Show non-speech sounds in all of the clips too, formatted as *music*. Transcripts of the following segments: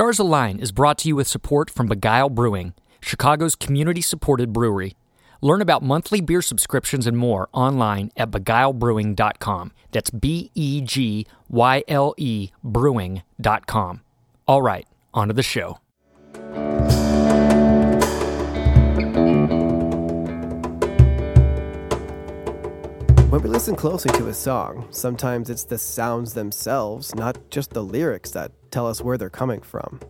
Stars Align is brought to you with support from Begyle Brewing, Chicago's community supported brewery. Learn about monthly beer subscriptions and more online at begylebrewing.com. That's B E G Y L E brewing.com. All right, on to the show. When we listen closely to a song, sometimes it's the sounds themselves, not just the lyrics, that tell us where they're coming from.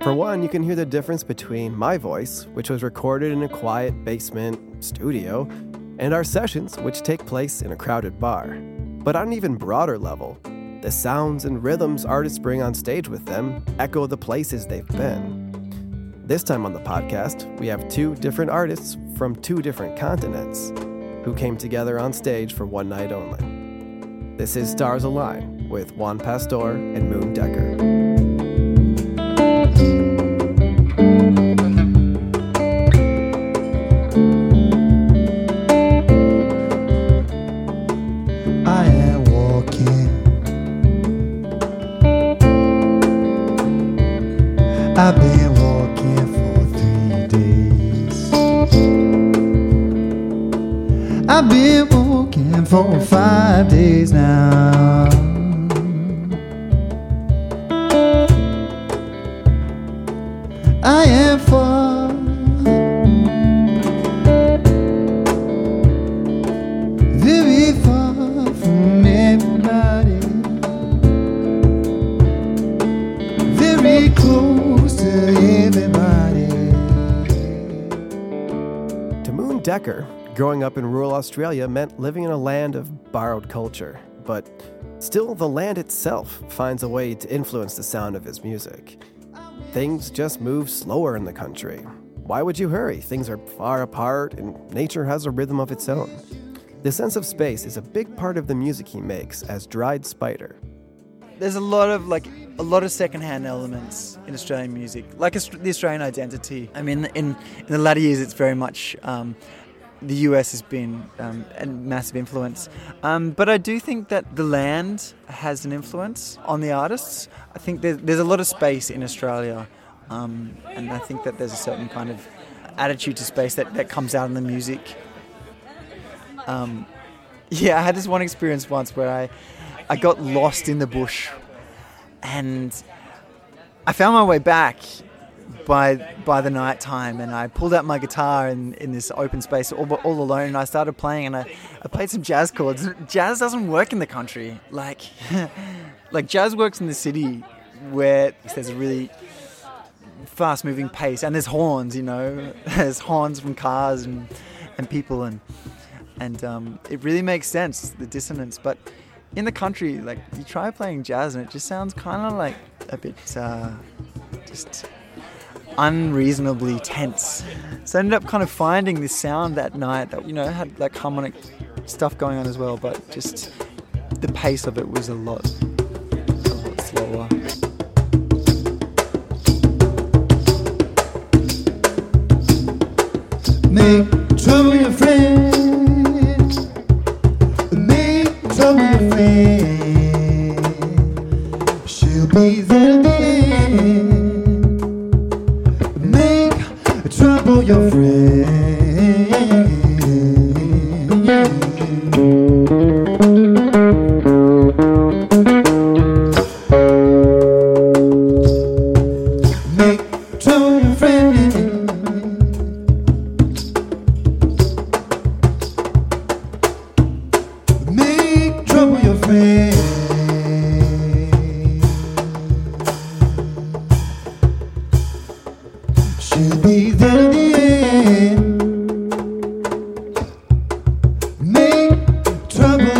For one, you can hear the difference between my voice, which was recorded in a quiet basement studio, and our sessions, which take place in a crowded bar. But on an even broader level, the sounds and rhythms artists bring on stage with them echo the places they've been. This time on the podcast, we have two different artists from two different continents who came together on stage for one night only. This is Stars Align with Juan Pastor and Moon Dekker. I've been I've been walking for five days now. I am far. Very far from everybody. Very close to everybody. To Moon Dekker, growing up in rural Australia meant living in a land of borrowed culture, but still, the land itself finds a way to influence the sound of his music. Things just move slower in the country. Why would you hurry? Things are far apart, and nature has a rhythm of its own. The sense of space is a big part of the music he makes as Dried Spider. there's a lot of like a lot of secondhand elements in Australian music, like the Australian identity. I mean, in in the latter years, it's very much um, the US has been um, a massive influence. Um, but I do think that the land has an influence on the artists. I think there's, there's a lot of space in Australia, um, and I think that there's a certain kind of attitude to space that, that comes out in the music. Um, yeah, I had this one experience once where I, I got lost in the bush, and I found my way back by by the night time, and I pulled out my guitar in, in this open space all, all alone, and I started playing, and I, I played some jazz chords. Jazz doesn't work in the country, like *laughs* like jazz works in the city, where there's a really fast moving pace, and there's horns, you know, *laughs* there's horns from cars and and people and and um, it really makes sense the dissonance but in the country like you try playing jazz and it just sounds kind of like a bit uh, just unreasonably tense. So i ended up kind of finding this sound that night that you know had like harmonic stuff going on as well but just the pace of it was a lot a lot slower. Make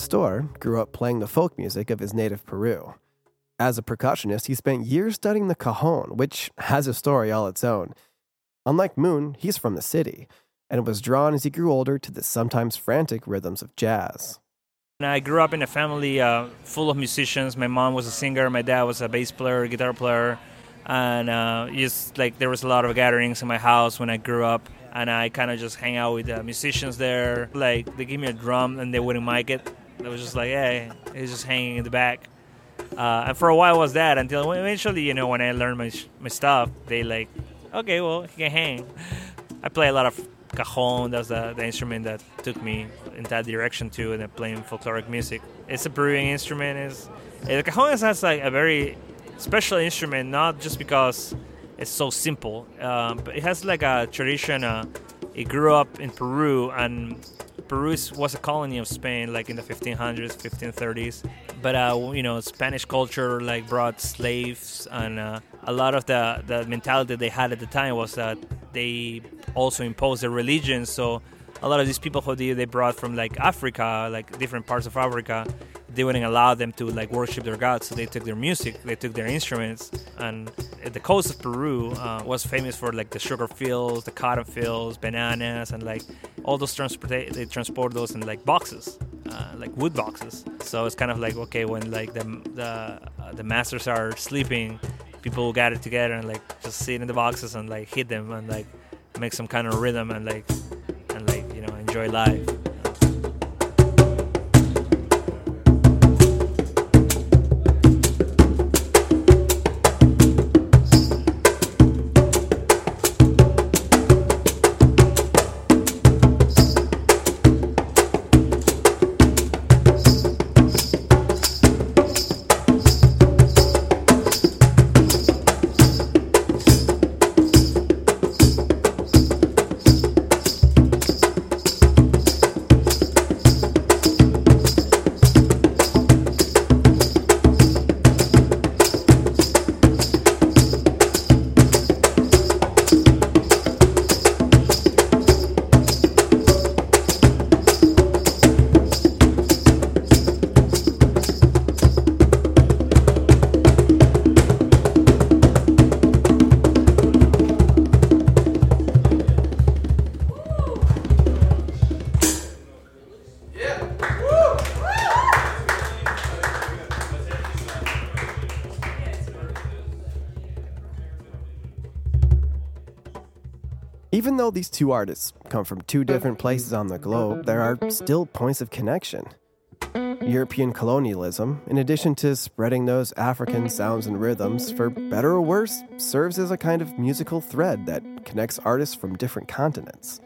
Pastor grew up playing the folk music of his native Peru. As a percussionist, he spent years studying the cajon, which has a story all its own. Unlike Moon, he's from the city, and was drawn as he grew older to the sometimes frantic rhythms of jazz. I grew up in a family uh, full of musicians. My mom was a singer, my dad was a bass player, guitar player, and uh, just like there was a lot of gatherings in my house when I grew up and I kind of just hang out with the musicians there. Like they give me a drum and they wouldn't mic it. It was just like, hey, it's just hanging in the back. Uh, and for a while was that until eventually, you know, when I learned my my stuff, they like, okay, well, he can hang. I play a lot of cajon. That's the, the instrument that took me in that direction too, and playing folkloric music. It's a Peruvian instrument. Is the cajon is has like a very special instrument, not just because it's so simple. Um, but it has like a tradition. Uh, it grew up in Peru, and Peru was a colony of Spain, like in the 1500s, 1530s. But uh, you know, Spanish culture like brought slaves, and uh, a lot of the the mentality they had at the time was that they also imposed their religion. So a lot of these people who they, brought from like Africa, like different parts of Africa, they wouldn't allow them to like worship their gods. So they took their music, they took their instruments, and the coast of Peru uh, was famous for like the sugar fields, the cotton fields, bananas, and like all those transport they transport those in like boxes, uh, like wood boxes. So it's kind of like okay when like the the uh, the masters are sleeping, people gather together and like just sit in the boxes and like hit them and like make some kind of rhythm and like and like you know enjoy life. Even though these two artists come from two different mm-hmm. places on the globe, there are still points of connection. European colonialism, in addition to spreading those African sounds and rhythms, for better or worse, serves as a kind of musical thread that connects artists from different continents.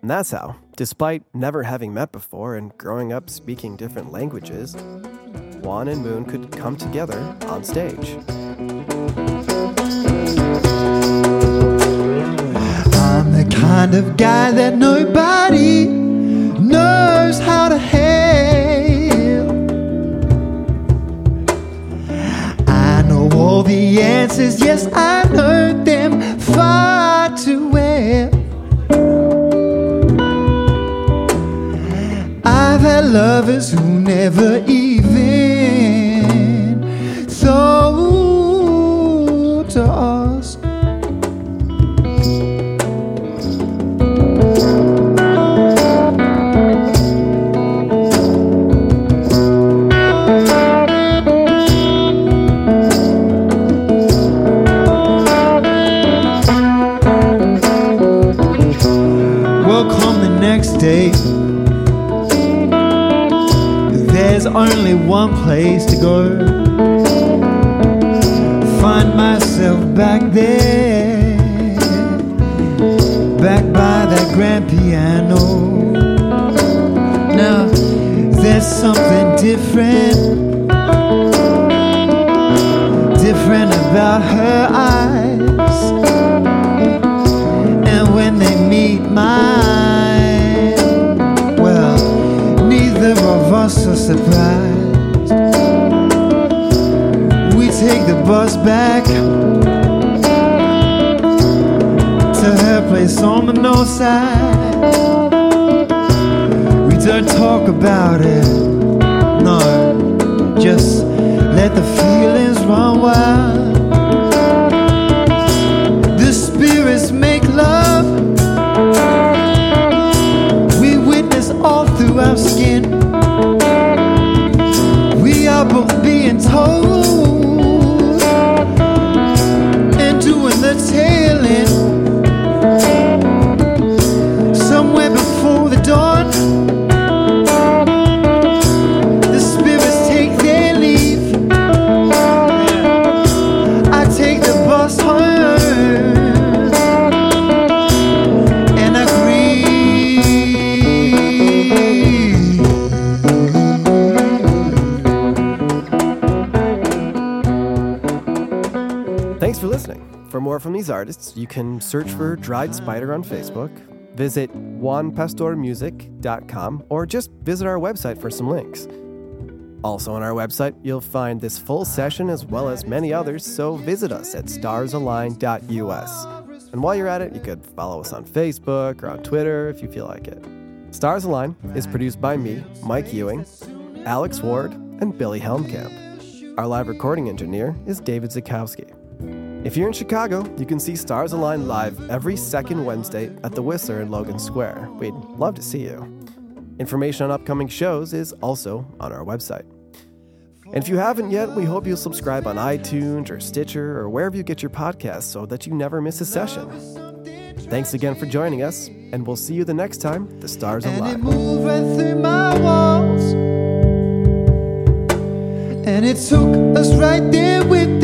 And that's how, despite never having met before and growing up speaking different languages, Juan and Moon could come together on stage. Kind of guy that nobody knows how to hail. I know all the answers, yes, I know them far too well. I've had lovers who never even only one place to go. Find myself back there, back by that grand piano. Now, there's something different, different about her eyes. And when they meet mine, place on the north side. We don't talk about it on. Just let the feelings run wild. More from these artists, you can search for Dried Spider on Facebook, visit juanpastormusic.com, or just visit our website for some links. Also on our website, you'll find this full session as well as many others, so visit us at starsalign.us. And while you're at it, you could follow us on Facebook or on Twitter if you feel like it. Stars Align is produced by me, Mike Ewing, Alex Ward, and Billy Helmkamp. Our live recording engineer is David Zukowski. If you're in Chicago, you can see Stars Align live every second Wednesday at the Whistler in Logan Square. We'd love to see you. Information on upcoming shows is also on our website. And if you haven't yet, we hope you'll subscribe on iTunes or Stitcher or wherever you get your podcasts so that you never miss a session. Thanks again for joining us, and we'll see you the next time the stars align. through my walls. And it took us right there with